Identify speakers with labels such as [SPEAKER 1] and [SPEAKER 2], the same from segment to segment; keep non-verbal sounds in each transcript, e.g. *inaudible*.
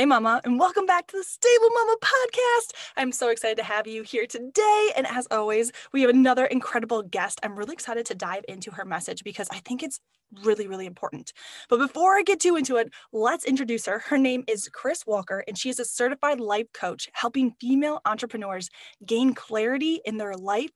[SPEAKER 1] Hey, Mama, and welcome back to the Stable Mama podcast. I'm so excited to have you here today. And as always, we have another incredible guest. I'm really excited to dive into her message because I think it's really, really important. But before I get too into it, let's introduce her. Her name is Chris Walker, and she is a certified life coach helping female entrepreneurs gain clarity in their life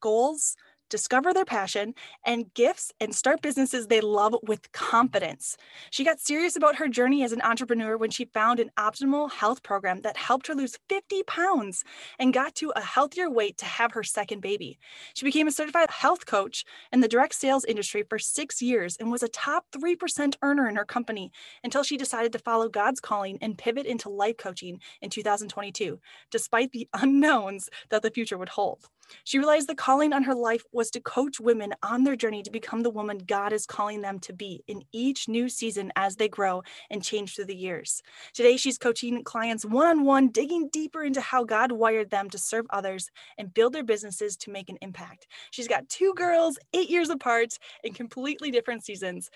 [SPEAKER 1] goals, discover their passion and gifts, and start businesses they love with confidence. She got serious about her journey as an entrepreneur when she found an optimal health program that helped her lose 50 pounds and got to a healthier weight to have her second baby. She became a certified health coach in the direct sales industry for six years and was a top 3% earner in her company until she decided to follow God's calling and pivot into life coaching in 2022, despite the *laughs* unknowns that the future would hold. She realized the calling on her life was to coach women on their journey to become the woman God is calling them to be in each new season as they grow and change through the years. Today, she's coaching clients one on one, digging deeper into how God wired them to serve others and build their businesses to make an impact. She's got two girls, eight years apart, in completely different seasons.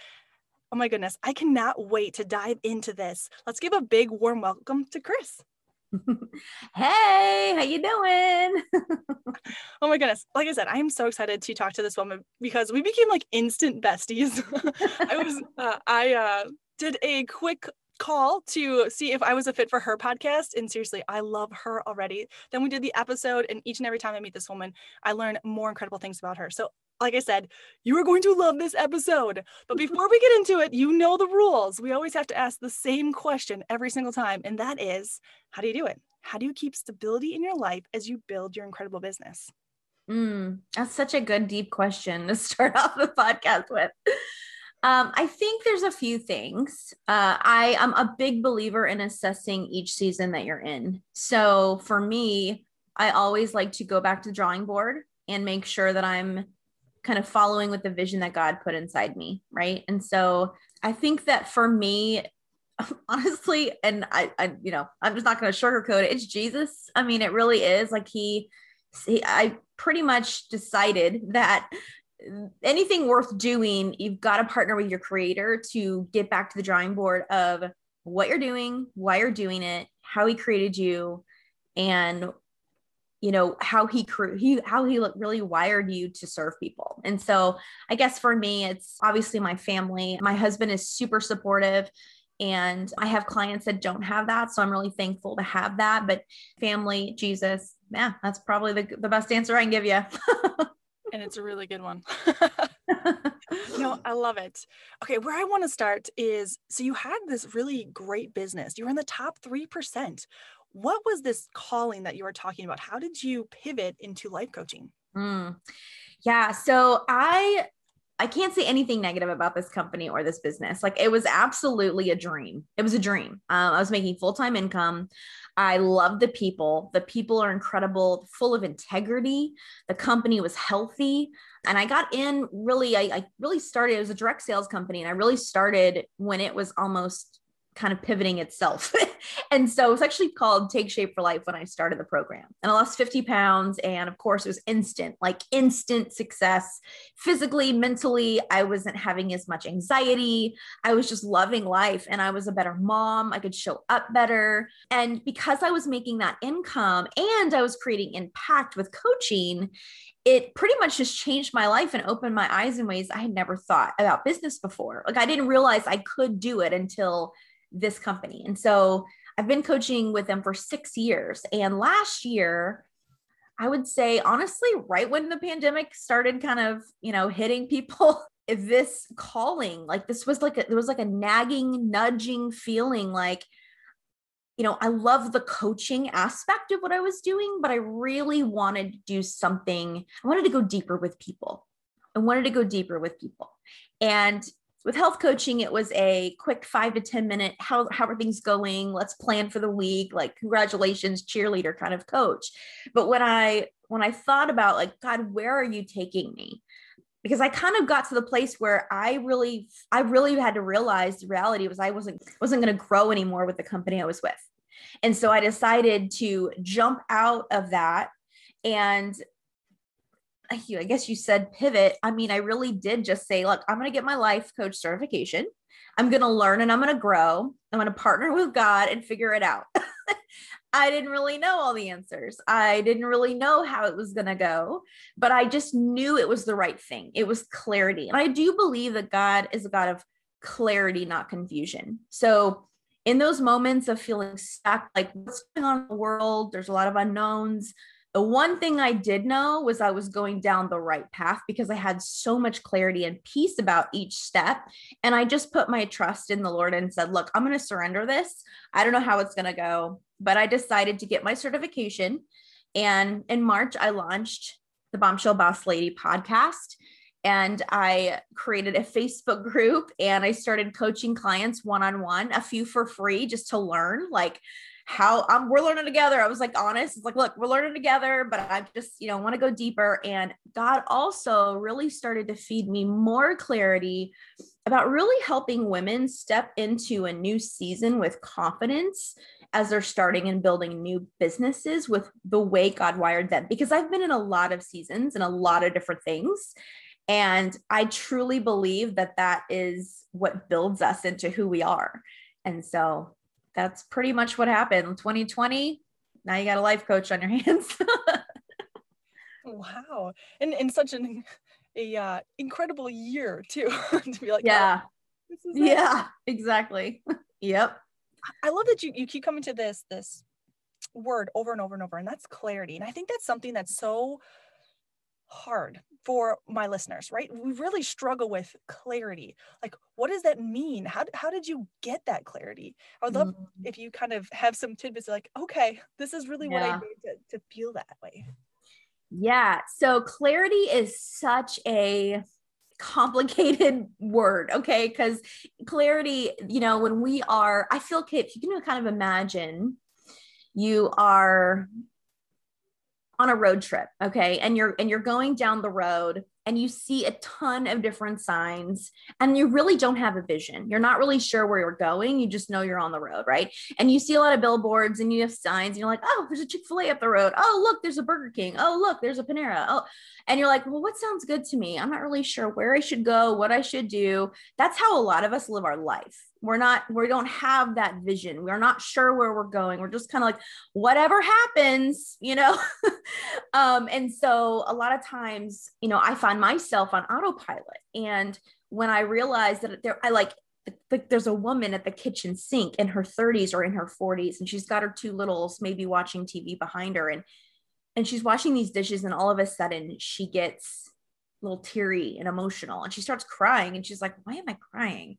[SPEAKER 1] Oh my goodness, I cannot wait to dive into this. Let's give a big warm welcome to Chris. *laughs*
[SPEAKER 2] hey, how you doing? *laughs*
[SPEAKER 1] oh my goodness. Like I said, I am so excited to talk to this woman because we became like instant besties. *laughs* I was uh, I uh did a quick call to see if I was a fit for her podcast. And seriously, I love her already. Then we did the episode, and each and every time I meet this woman, I learn more incredible things about her. So like I said, you are going to love this episode. But before we get into it, you know the rules. We always have to ask the same question every single time, and that is how do you do it? How do you keep stability in your life as you build your incredible business?
[SPEAKER 2] Mm, that's such a good, deep question to *laughs* start off the podcast with. Um, I think there's a few things. Uh, I am a big believer in assessing each season that you're in. So for me, I always like to go back to the drawing board and make sure that I'm kind of following with the vision that God put inside me. Right. And so I think that for me, *laughs* honestly, and I, I you know, I'm just not going to sugarcoat it. It's Jesus. I mean, it really is like he, he, I pretty much decided that anything worth doing, you've got to partner with your creator to get back to the drawing board of what you're doing, why you're doing it, how he created you, and you know how he he how he look, really wired you to serve people. And so i guess for me it's obviously my family. My husband is super supportive and i have clients that don't have that. So i'm really thankful to have that. But family jesus yeah that's probably the, the best answer i can give you *laughs*
[SPEAKER 1] and it's a really good one. *laughs* No i love it. Okay where i want to start is so you had this really great business. You were in the top 3% what was this calling that you were talking about? How did you pivot into life coaching?
[SPEAKER 2] Mm. Yeah, so I I can't say anything negative about this company or this business. Like it was absolutely a dream. It was a dream. Um, I was making full time income. I love the people. The people are incredible, full of integrity. The company was healthy. And I got in really, I, I really started, it was a direct sales company. And I really started when it was almost kind of pivoting itself. *laughs* and so it's actually called Take Shape for Life when I started the program. And I lost 50 pounds. And of course, it was instant, like instant success. Physically, mentally, I wasn't having as much anxiety. I was just loving life and I was a better mom. I could show up better. And because I was making that income and I was creating impact with coaching, it pretty much just changed my life and opened my eyes in ways I had never thought about business before. Like I didn't realize I could do it until this company. And so I've been coaching with them for six years. And last year, I would say, honestly, right when the pandemic started kind of, you know, hitting people, *laughs* this calling, like this was like, a, there was like a nagging, nudging feeling like, you know, I love the coaching aspect of what I was doing, but I really wanted to do something. I wanted to go deeper with people. I wanted to go deeper with people. And with health coaching, it was a quick five to 10 minute, how, how are things going? Let's plan for the week. Like, congratulations, cheerleader kind of coach. But when I, when I thought about like, God, where are you taking me? Because I kind of got to the place where I really, I really had to realize the reality was I wasn't, wasn't going to grow anymore with the company I was with. And so I decided to jump out of that and I guess you said pivot. I mean, I really did just say, look, I'm going to get my life coach certification. I'm going to learn and I'm going to grow. I'm going to partner with God and figure it out. *laughs* I didn't really know all the answers. I didn't really know how it was going to go, but I just knew it was the right thing. It was clarity. And I do believe that God is a God of clarity, not confusion. So, in those moments of feeling stuck, like what's going on in the world, there's a lot of unknowns. The one thing I did know was I was going down the right path because I had so much clarity and peace about each step. And I just put my trust in the Lord and said, Look, I'm going to surrender this. I don't know how it's going to go, but I decided to get my certification. And in March, I launched the Bombshell Boss Lady podcast. And I created a Facebook group and I started coaching clients one on one, a few for free just to learn like how um, we're learning together. I was like honest. It's like, look, we're learning together, but I just, you know, want to go deeper. And God also really started to feed me more clarity about really helping women step into a new season with confidence as they're starting and building new businesses with the way God wired them. Because I've been in a lot of seasons and a lot of different things. And I truly believe that that is what builds us into who we are. And so that's pretty much what happened. 2020, now you got a life coach on your *laughs* hands.
[SPEAKER 1] wow. And in such an a uh, incredible year too *laughs* to be like
[SPEAKER 2] yeah oh, yeah exactly *laughs* yep
[SPEAKER 1] i love that you you keep coming to this this word over and over and over and that's clarity and i think that's something that's so hard for my listeners, right? We really struggle with clarity. Like, what does that mean? How, how did you get that clarity? I would love mm-hmm. if you kind of have some tidbits like, okay, this is really yeah. what I need to, to feel that way.
[SPEAKER 2] Yeah. So, clarity is such a complicated *laughs* word okay because clarity you know when we are i feel if you can kind of imagine you are on a road trip okay? And you're and you're going down the road and you see a ton of different signs and you really don't have a vision. You're not really sure where you're going. You just know you're on the road right? And you see a lot of billboards and you have signs and you're like oh there's a chick-fil-a up the road. Oh look there's a burger king. Oh look there's a panera. Oh and you're like well what sounds good to me? I'm not really sure where i should go what i should do. That's how a lot of us live our life. We're not we don't have that vision. We're not sure where we're going. We're just kind of like whatever happens you know? *laughs* Um and so a lot of times you know i find myself on autopilot and when i realized that there i like like there's a woman at the kitchen sink in her 30s or in her 40s and she's got her two littles maybe watching tv behind her and and she's washing these dishes and all of a sudden she gets a little teary and emotional and she starts crying and she's like why am i crying?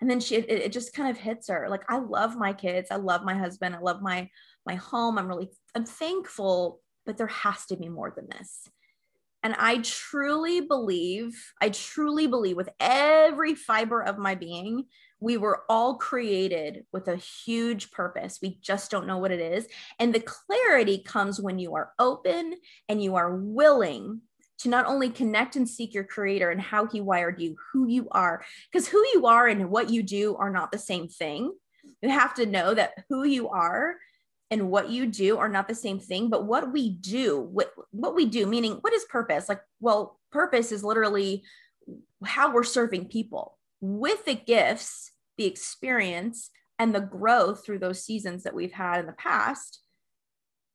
[SPEAKER 2] And then she it, it just kind of hits her. Like i love my kids. I love my husband. I love my my home. I'm really i'm thankful but there has to be more than this. And i truly believe i truly believe with every fiber of my being we were all created with a huge purpose. We just don't know what it is. And the clarity comes when you are open and you are willing to not only connect and seek your creator and how he wired you, who you are, because who you are and what you do are not the same thing. You have to know that who you are and what you do are not the same thing, but what we do, what, what we do, meaning what is purpose? Like, well, purpose is literally how we're serving people with the gifts, the experience, and the growth through those seasons that we've had in the past.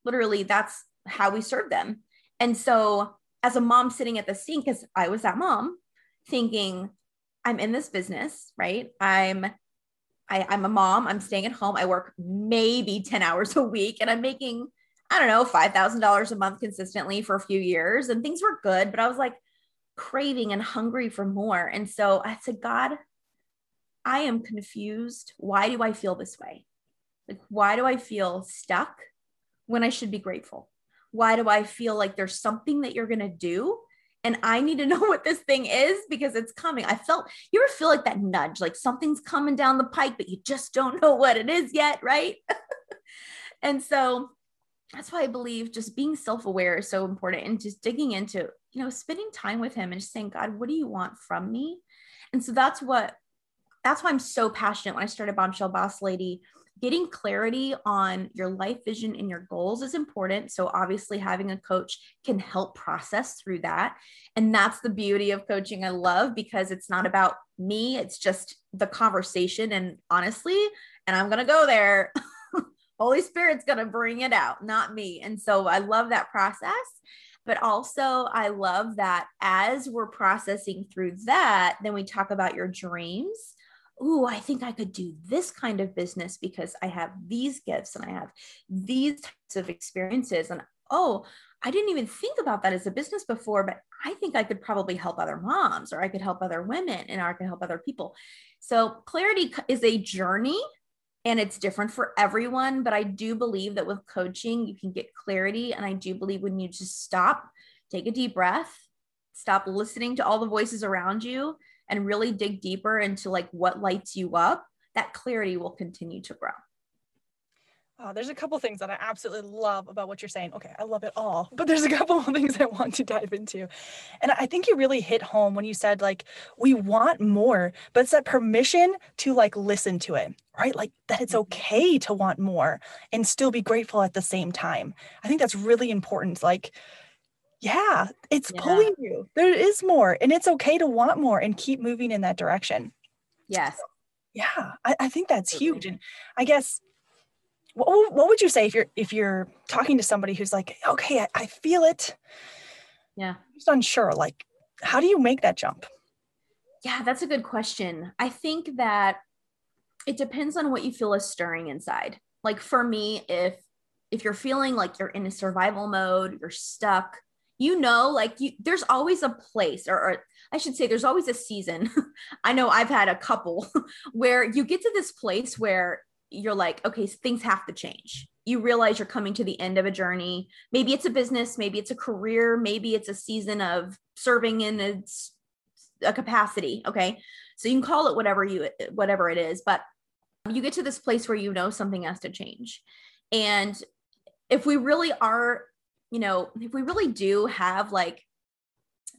[SPEAKER 2] Literally, that's how we serve them. And so as a mom sitting at the sink, because I was that mom thinking, I'm in this business, right? I'm I, I'm a mom, I'm staying at home, I work maybe 10 hours a week, and I'm making, I don't know, $5,000 a month consistently for a few years and things were good, but I was like craving and hungry for more. And so I said, God, I am confused. Why do I feel this way? Like, why do I feel stuck when I should be grateful? Why do I feel like there's something that you're going to do? And I need to *laughs* know what this thing is because it's coming. I felt, you ever feel like that nudge, like something's coming down the pike, but you just don't know what it is yet, right? *laughs* and so that's why I believe just being self aware is so important and just digging into, you know, spending time with Him and just saying, God, what do you want from me? And so that's what, that's why I'm so passionate when I started Bombshell Boss Lady getting clarity on your life vision and your goals is important. So, obviously, having a coach can help process through that. And that's the beauty of coaching I love because it's not about me, it's just the conversation. And honestly, and I'm going to go there, *laughs* Holy Spirit's going to bring it out, not me. And so, I love that process. But also, I love that as we're processing through that, then we talk about your dreams ooh, I think I could do this kind of business because I have these gifts and I have these types of experiences. And oh, I didn't even think about that as a business before, but I think I could probably help other moms or I could help other women and I could help other people. So clarity is a journey and it's different for everyone. But I do believe that with coaching, you can get clarity. And I do believe when you just stop, take a deep breath, stop listening to all the voices around you and really dig deeper into like what lights you up, that clarity will continue to grow.
[SPEAKER 1] Oh, there's a couple things that I absolutely love about what you're saying. Okay, I love it all, but there's a couple *laughs* of things I want to dive into. And I think you really hit home when you said, like, we want more, but it's that permission to like listen to it, right? Like that it's mm-hmm. okay to want more and still be grateful at the same time. I think that's really important. Like, yeah, it's yeah. pulling you. There is more, and it's okay to want more and keep moving in that direction.
[SPEAKER 2] Yes.
[SPEAKER 1] Yeah, I, I think that's huge. And I guess what, what would you say if you're if you're talking to somebody who's like, okay, I, I feel it.
[SPEAKER 2] Yeah.
[SPEAKER 1] I'm just unsure. Like, how do you make that jump?
[SPEAKER 2] Yeah, that's a good question. I think that it depends on what you feel is stirring inside. Like for me, if if you're feeling like you're in a survival mode, you're stuck, you know like you there's always a place or, or i should say there's always a season *laughs* i know i've had a couple *laughs* where you get to this place where you're like okay things have to change. You realize you're coming to the end of a journey. Maybe it's a business maybe it's a career maybe it's a season of serving in a, a capacity okay? So you can call it whatever you whatever it is but you get to this place where you know something has to change. And if we really are you know, if we really do have like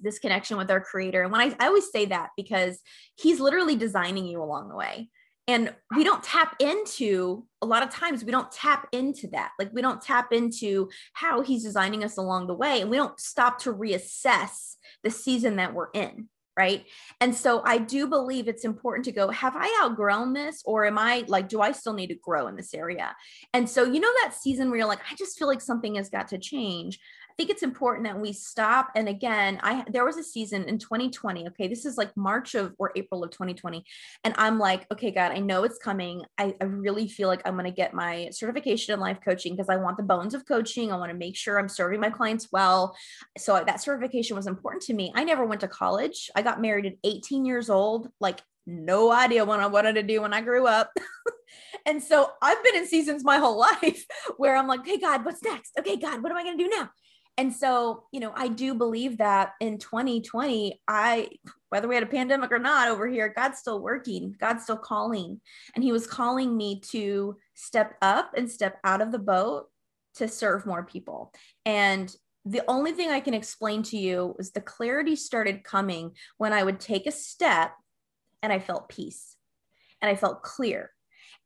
[SPEAKER 2] this connection with our creator, and when I, I always say that because he's literally designing you along the way. And we don't tap into a lot of times we don't tap into that. Like we don't tap into how he's designing us along the way. And we don't stop to reassess the season that we're in right and so i do believe it's important to go have i outgrown this or am i like do i still need to grow in this area and so you know that season where you're like i just feel like something has got to change think it's important that we stop. And again, I there was a season in 2020. Okay, this is like March of or April of 2020, and I'm like, okay, God, I know it's coming. I, I really feel like I'm going to get my certification in life coaching because I want the bones of coaching. I want to make sure I'm serving my clients well. So that certification was important to me. I never went to college. I got married at 18 years old. Like no idea what I wanted to do when I grew up. *laughs* and so I've been in seasons my whole *laughs* life where I'm like, okay, God, what's next? Okay, God, what am I going to do now? And so, you know, I do believe that in 2020, I, whether we had a pandemic or not over here, God's still working, God's still calling. And He was calling me to step up and step out of the boat to serve more people. And the only thing I can explain to you is the clarity started coming when I would take a step and I felt peace and I felt clear.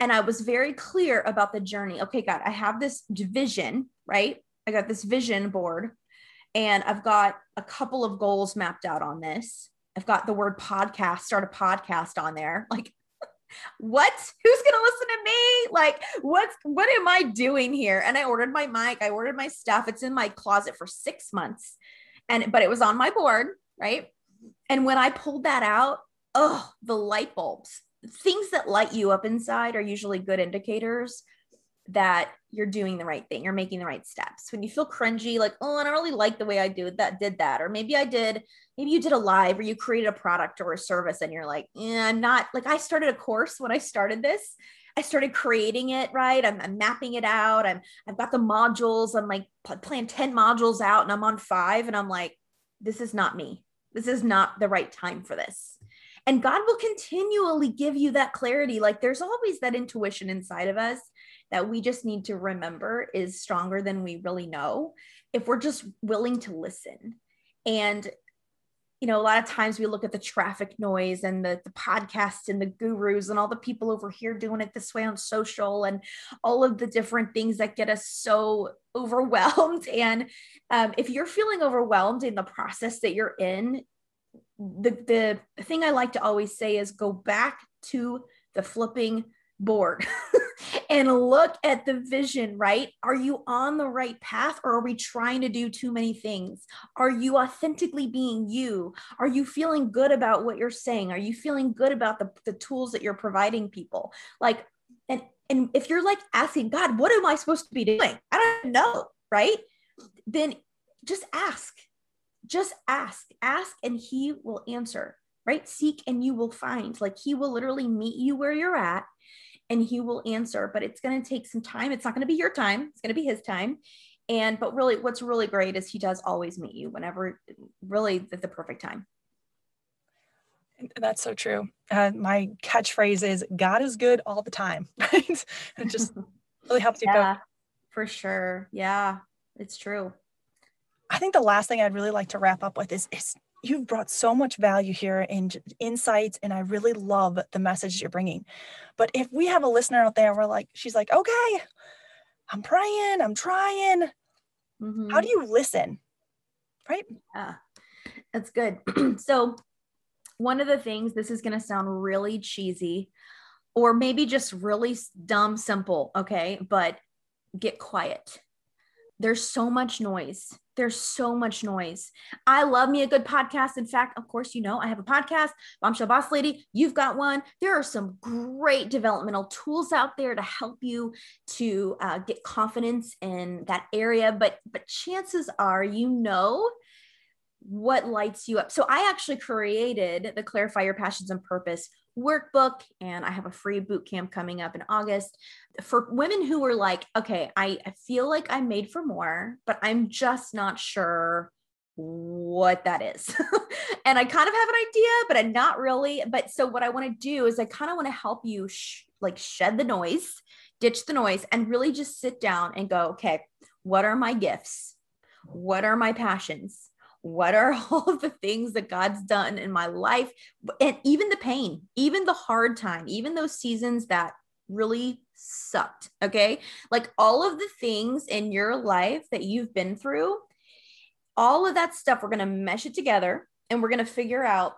[SPEAKER 2] And I was very clear about the journey. Okay, God, I have this vision, right? I got this vision board and I've got a couple of goals mapped out on this. I've got the word podcast, start a podcast on there. *laughs* Like, what? Who's gonna listen to me? Like, what's what am I doing here? And I ordered my mic, I ordered my stuff. It's in my closet for six months. And but it was on my board, right? And when I pulled that out, oh, the light bulbs, things that light you up inside are usually good indicators that you're doing the right thing, you're making the right steps. When you feel cringy, like, oh, I don't really like the way I do that, did that, or maybe I did, maybe you did a live or you created a product or a service and you're like, yeah, I'm not like I started a course when I started this. I started creating it, right? I'm, I'm mapping it out. I'm I've got the modules. I'm like playing 10 modules out and I'm on five. And I'm like, this is not me. This is not the right time for this. And God will continually give you that clarity. Like there's always that intuition inside of us that we just need to remember is stronger than we really know if we're just willing to listen. And you know, a lot of times we look at the traffic noise and the, the podcasts and the gurus and all the people over here doing it this way on social and all of the different things that get us so *laughs* overwhelmed. And um, if you're feeling overwhelmed in the process that you're in, the, the thing I like to always say is go back to the flipping board *laughs* and look at the vision, right? Are you on the right path or are we trying to do too many things? Are you authentically being you? Are you feeling good about what you're saying? Are you feeling good about the, the tools that you're providing people? Like, and and if you're like asking God, what am I supposed to be doing? I don't know, right? Then just ask. Just ask. Ask and he will answer, right? Seek and you will find. Like he will literally meet you where you're at and he will answer but it's going to take some time. It's not going to be your time it's going to be his time. And but really what's really great is he does always meet you whenever really the, the perfect time.
[SPEAKER 1] That's so true. Uh, my catchphrase is god is good all the time. *laughs* Right? It just *laughs* really helps you
[SPEAKER 2] yeah, for sure. Yeah it's true.
[SPEAKER 1] I think the last thing i'd really like to wrap up with is is you've brought so much value here and insights and i really love the message you're bringing. But if we have a listener out there we're like she's like okay i'm praying i'm trying. Mm-hmm. how do you listen? Right?
[SPEAKER 2] Yeah that's good. *clears throat* So one of the things this is going to sound really cheesy or maybe just really dumb simple okay but get quiet there's so much noise there's so much noise. I love me a good podcast. In fact, of course, you know, I have a podcast, Bombshell Boss Lady. You've got one. There are some great developmental tools out there to help you to uh, get confidence in that area. But but chances are, you know, what lights you up. So I actually created the Clarify Your Passions and Purpose workbook and I have a free boot camp coming up in August for women who are like, okay, I, I feel like I'm made for more, but I'm just not sure what that is. *laughs* and I kind of have an idea, but I'm not really. But so what I want to do is I kind of want to help you sh- like shed the noise, ditch the noise, and really just sit down and go, okay, what are my gifts? What are my passions? What are *laughs* all the things that God's done in my life and even the pain, even the hard time, even those seasons that really sucked. Okay. Like all of the things in your life that you've been through, all of that stuff, we're going to mesh it together and we're going to figure out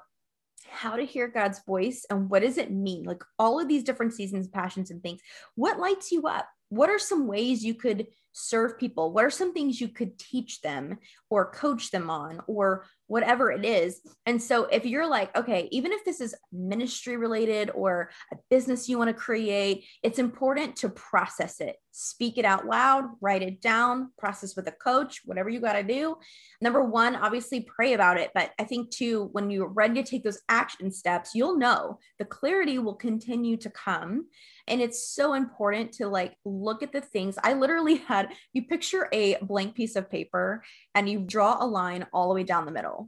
[SPEAKER 2] how to hear God's voice and what does it mean? Like all of these different seasons, passions, and things. What lights you up? What are some ways you could serve people? What are some things you could teach them or coach them on or whatever it is? And so if you're like, okay, even if this is ministry related or a business you want to create, it's important to process it, speak it out loud, write it down, process with a coach, whatever you got to do. Number one, obviously pray about it. But I think too, when you're ready to take those action steps, you'll know the clarity will continue to come and it's so important to like look at the things. I literally *laughs* had you picture a blank piece of paper and you draw a line all the way down the middle.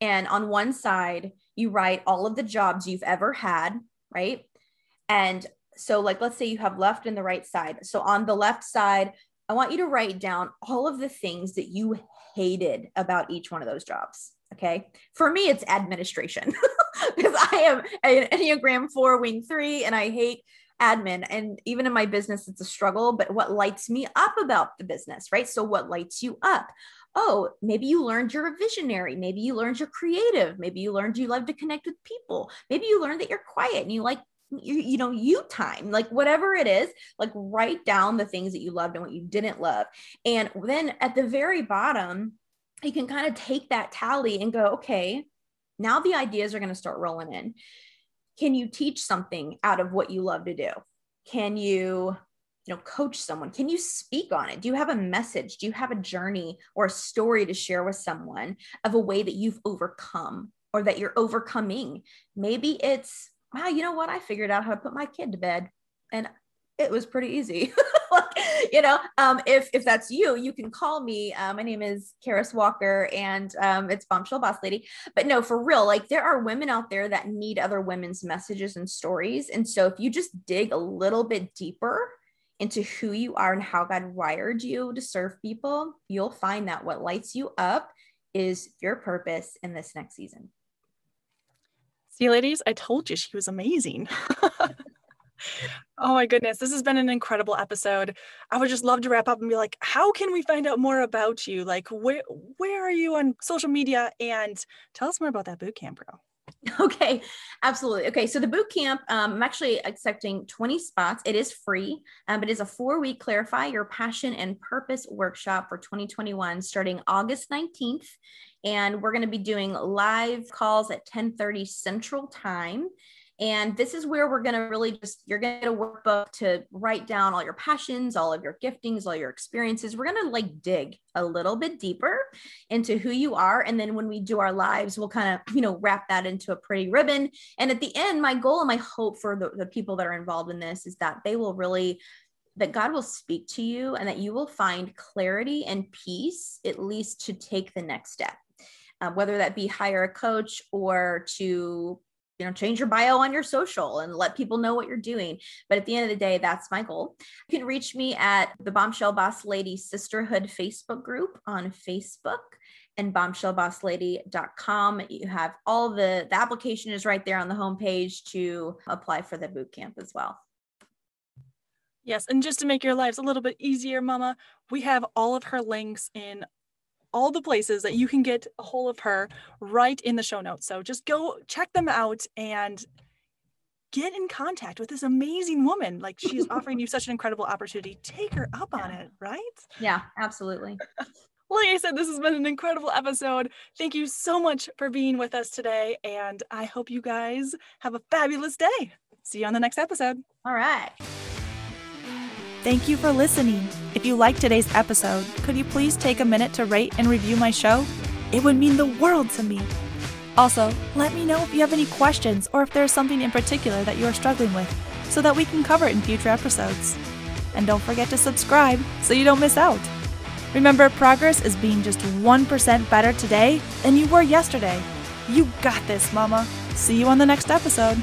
[SPEAKER 2] And on one side, you write all of the jobs you've ever had, right? And so, like, let's say you have left and the right side. So, on the left side, I want you to write down all of the things that you hated about each one of those jobs. Okay. For me, it's administration *laughs* because I am an Enneagram four, wing three, and I hate admin and even in my business it's a struggle but what lights me up about the business right? So what lights you up? Oh maybe you learned you're a visionary. Maybe you learned you're creative. Maybe you learned you love to connect with people. Maybe you learned that you're quiet and you like you, you know you time like whatever it is like write down the things that you loved and what you didn't love. And then at the very bottom you can kind of take that tally and go okay now the ideas are going to start rolling in can you teach something out of what you love to do? Can you you know coach someone? Can you speak on it? Do you have a message? Do you have a journey or a story to share with someone of a way that you've overcome or that you're overcoming? Maybe it's wow you know what? I figured out how to put my kid to bed and it was pretty easy *laughs* you know um, if if that's you you can call me uh, my name is Karis Walker and um, it's bombshell boss lady but no for real like there are women out there that need other women's messages and stories and so if you just dig a little bit deeper into who you are and how God wired you to serve people, you'll find that what lights you up is your purpose in this next season.
[SPEAKER 1] See, ladies, I told you she was amazing. *laughs* oh my goodness, this has been an incredible episode. I would just love to wrap up and be like, how can we find out more about you? Like, where where are you on social media? And tell us more about that boot camp, bro. *laughs*
[SPEAKER 2] Okay, absolutely. Okay, so the boot camp, um, I'm actually accepting 20 spots. It is free, um, but it is a four week clarify your passion and purpose workshop for 2021 starting August 19th. And we're going to be doing live calls at 10 30 Central Time. And this is where we're going to really just, you're going to get a workbook to write down all your passions, all of your giftings, all your experiences. We're going to like dig a little bit deeper into who you are. And then when we do our lives, we'll kind of, you know, wrap that into a pretty ribbon. And at the end, my goal and my hope for the, the people that are involved in this is that they will really that God will speak to you and that you will find clarity and peace, at least to take the next step. Uh, whether that be hire a coach or to you know change your bio on your social and let people know what you're doing. But at the end of the day that's my goal. You can reach me at the bombshell boss lady sisterhood facebook group on facebook and bombshellbosslady.com you have all the the application is right there on the homepage to apply for the boot camp as well.
[SPEAKER 1] Yes, and just to make your lives a little bit easier, Mama, we have all of her links in all the places that you can get a hold of her right in the show notes. So just go check them out and get in contact with this amazing woman. Like she's offering you such an incredible opportunity. Take her up yeah. on it, right?
[SPEAKER 2] Yeah, absolutely. *laughs*
[SPEAKER 1] like I said, this has been an incredible episode. Thank you so much for being with us today. And I hope you guys have a fabulous day. See you on the next episode.
[SPEAKER 2] All right.
[SPEAKER 1] Thank you for listening. If you liked today's episode, could you please take a minute to rate and review my show? It would mean the world to me. Also, let me know if you have any questions or if there's something in particular that you are struggling with so that we can cover it in future episodes. And don't forget to subscribe so you don't miss out. Remember, progress is being just 1% better today than you were yesterday. You got this, Mama. See you on the next episode.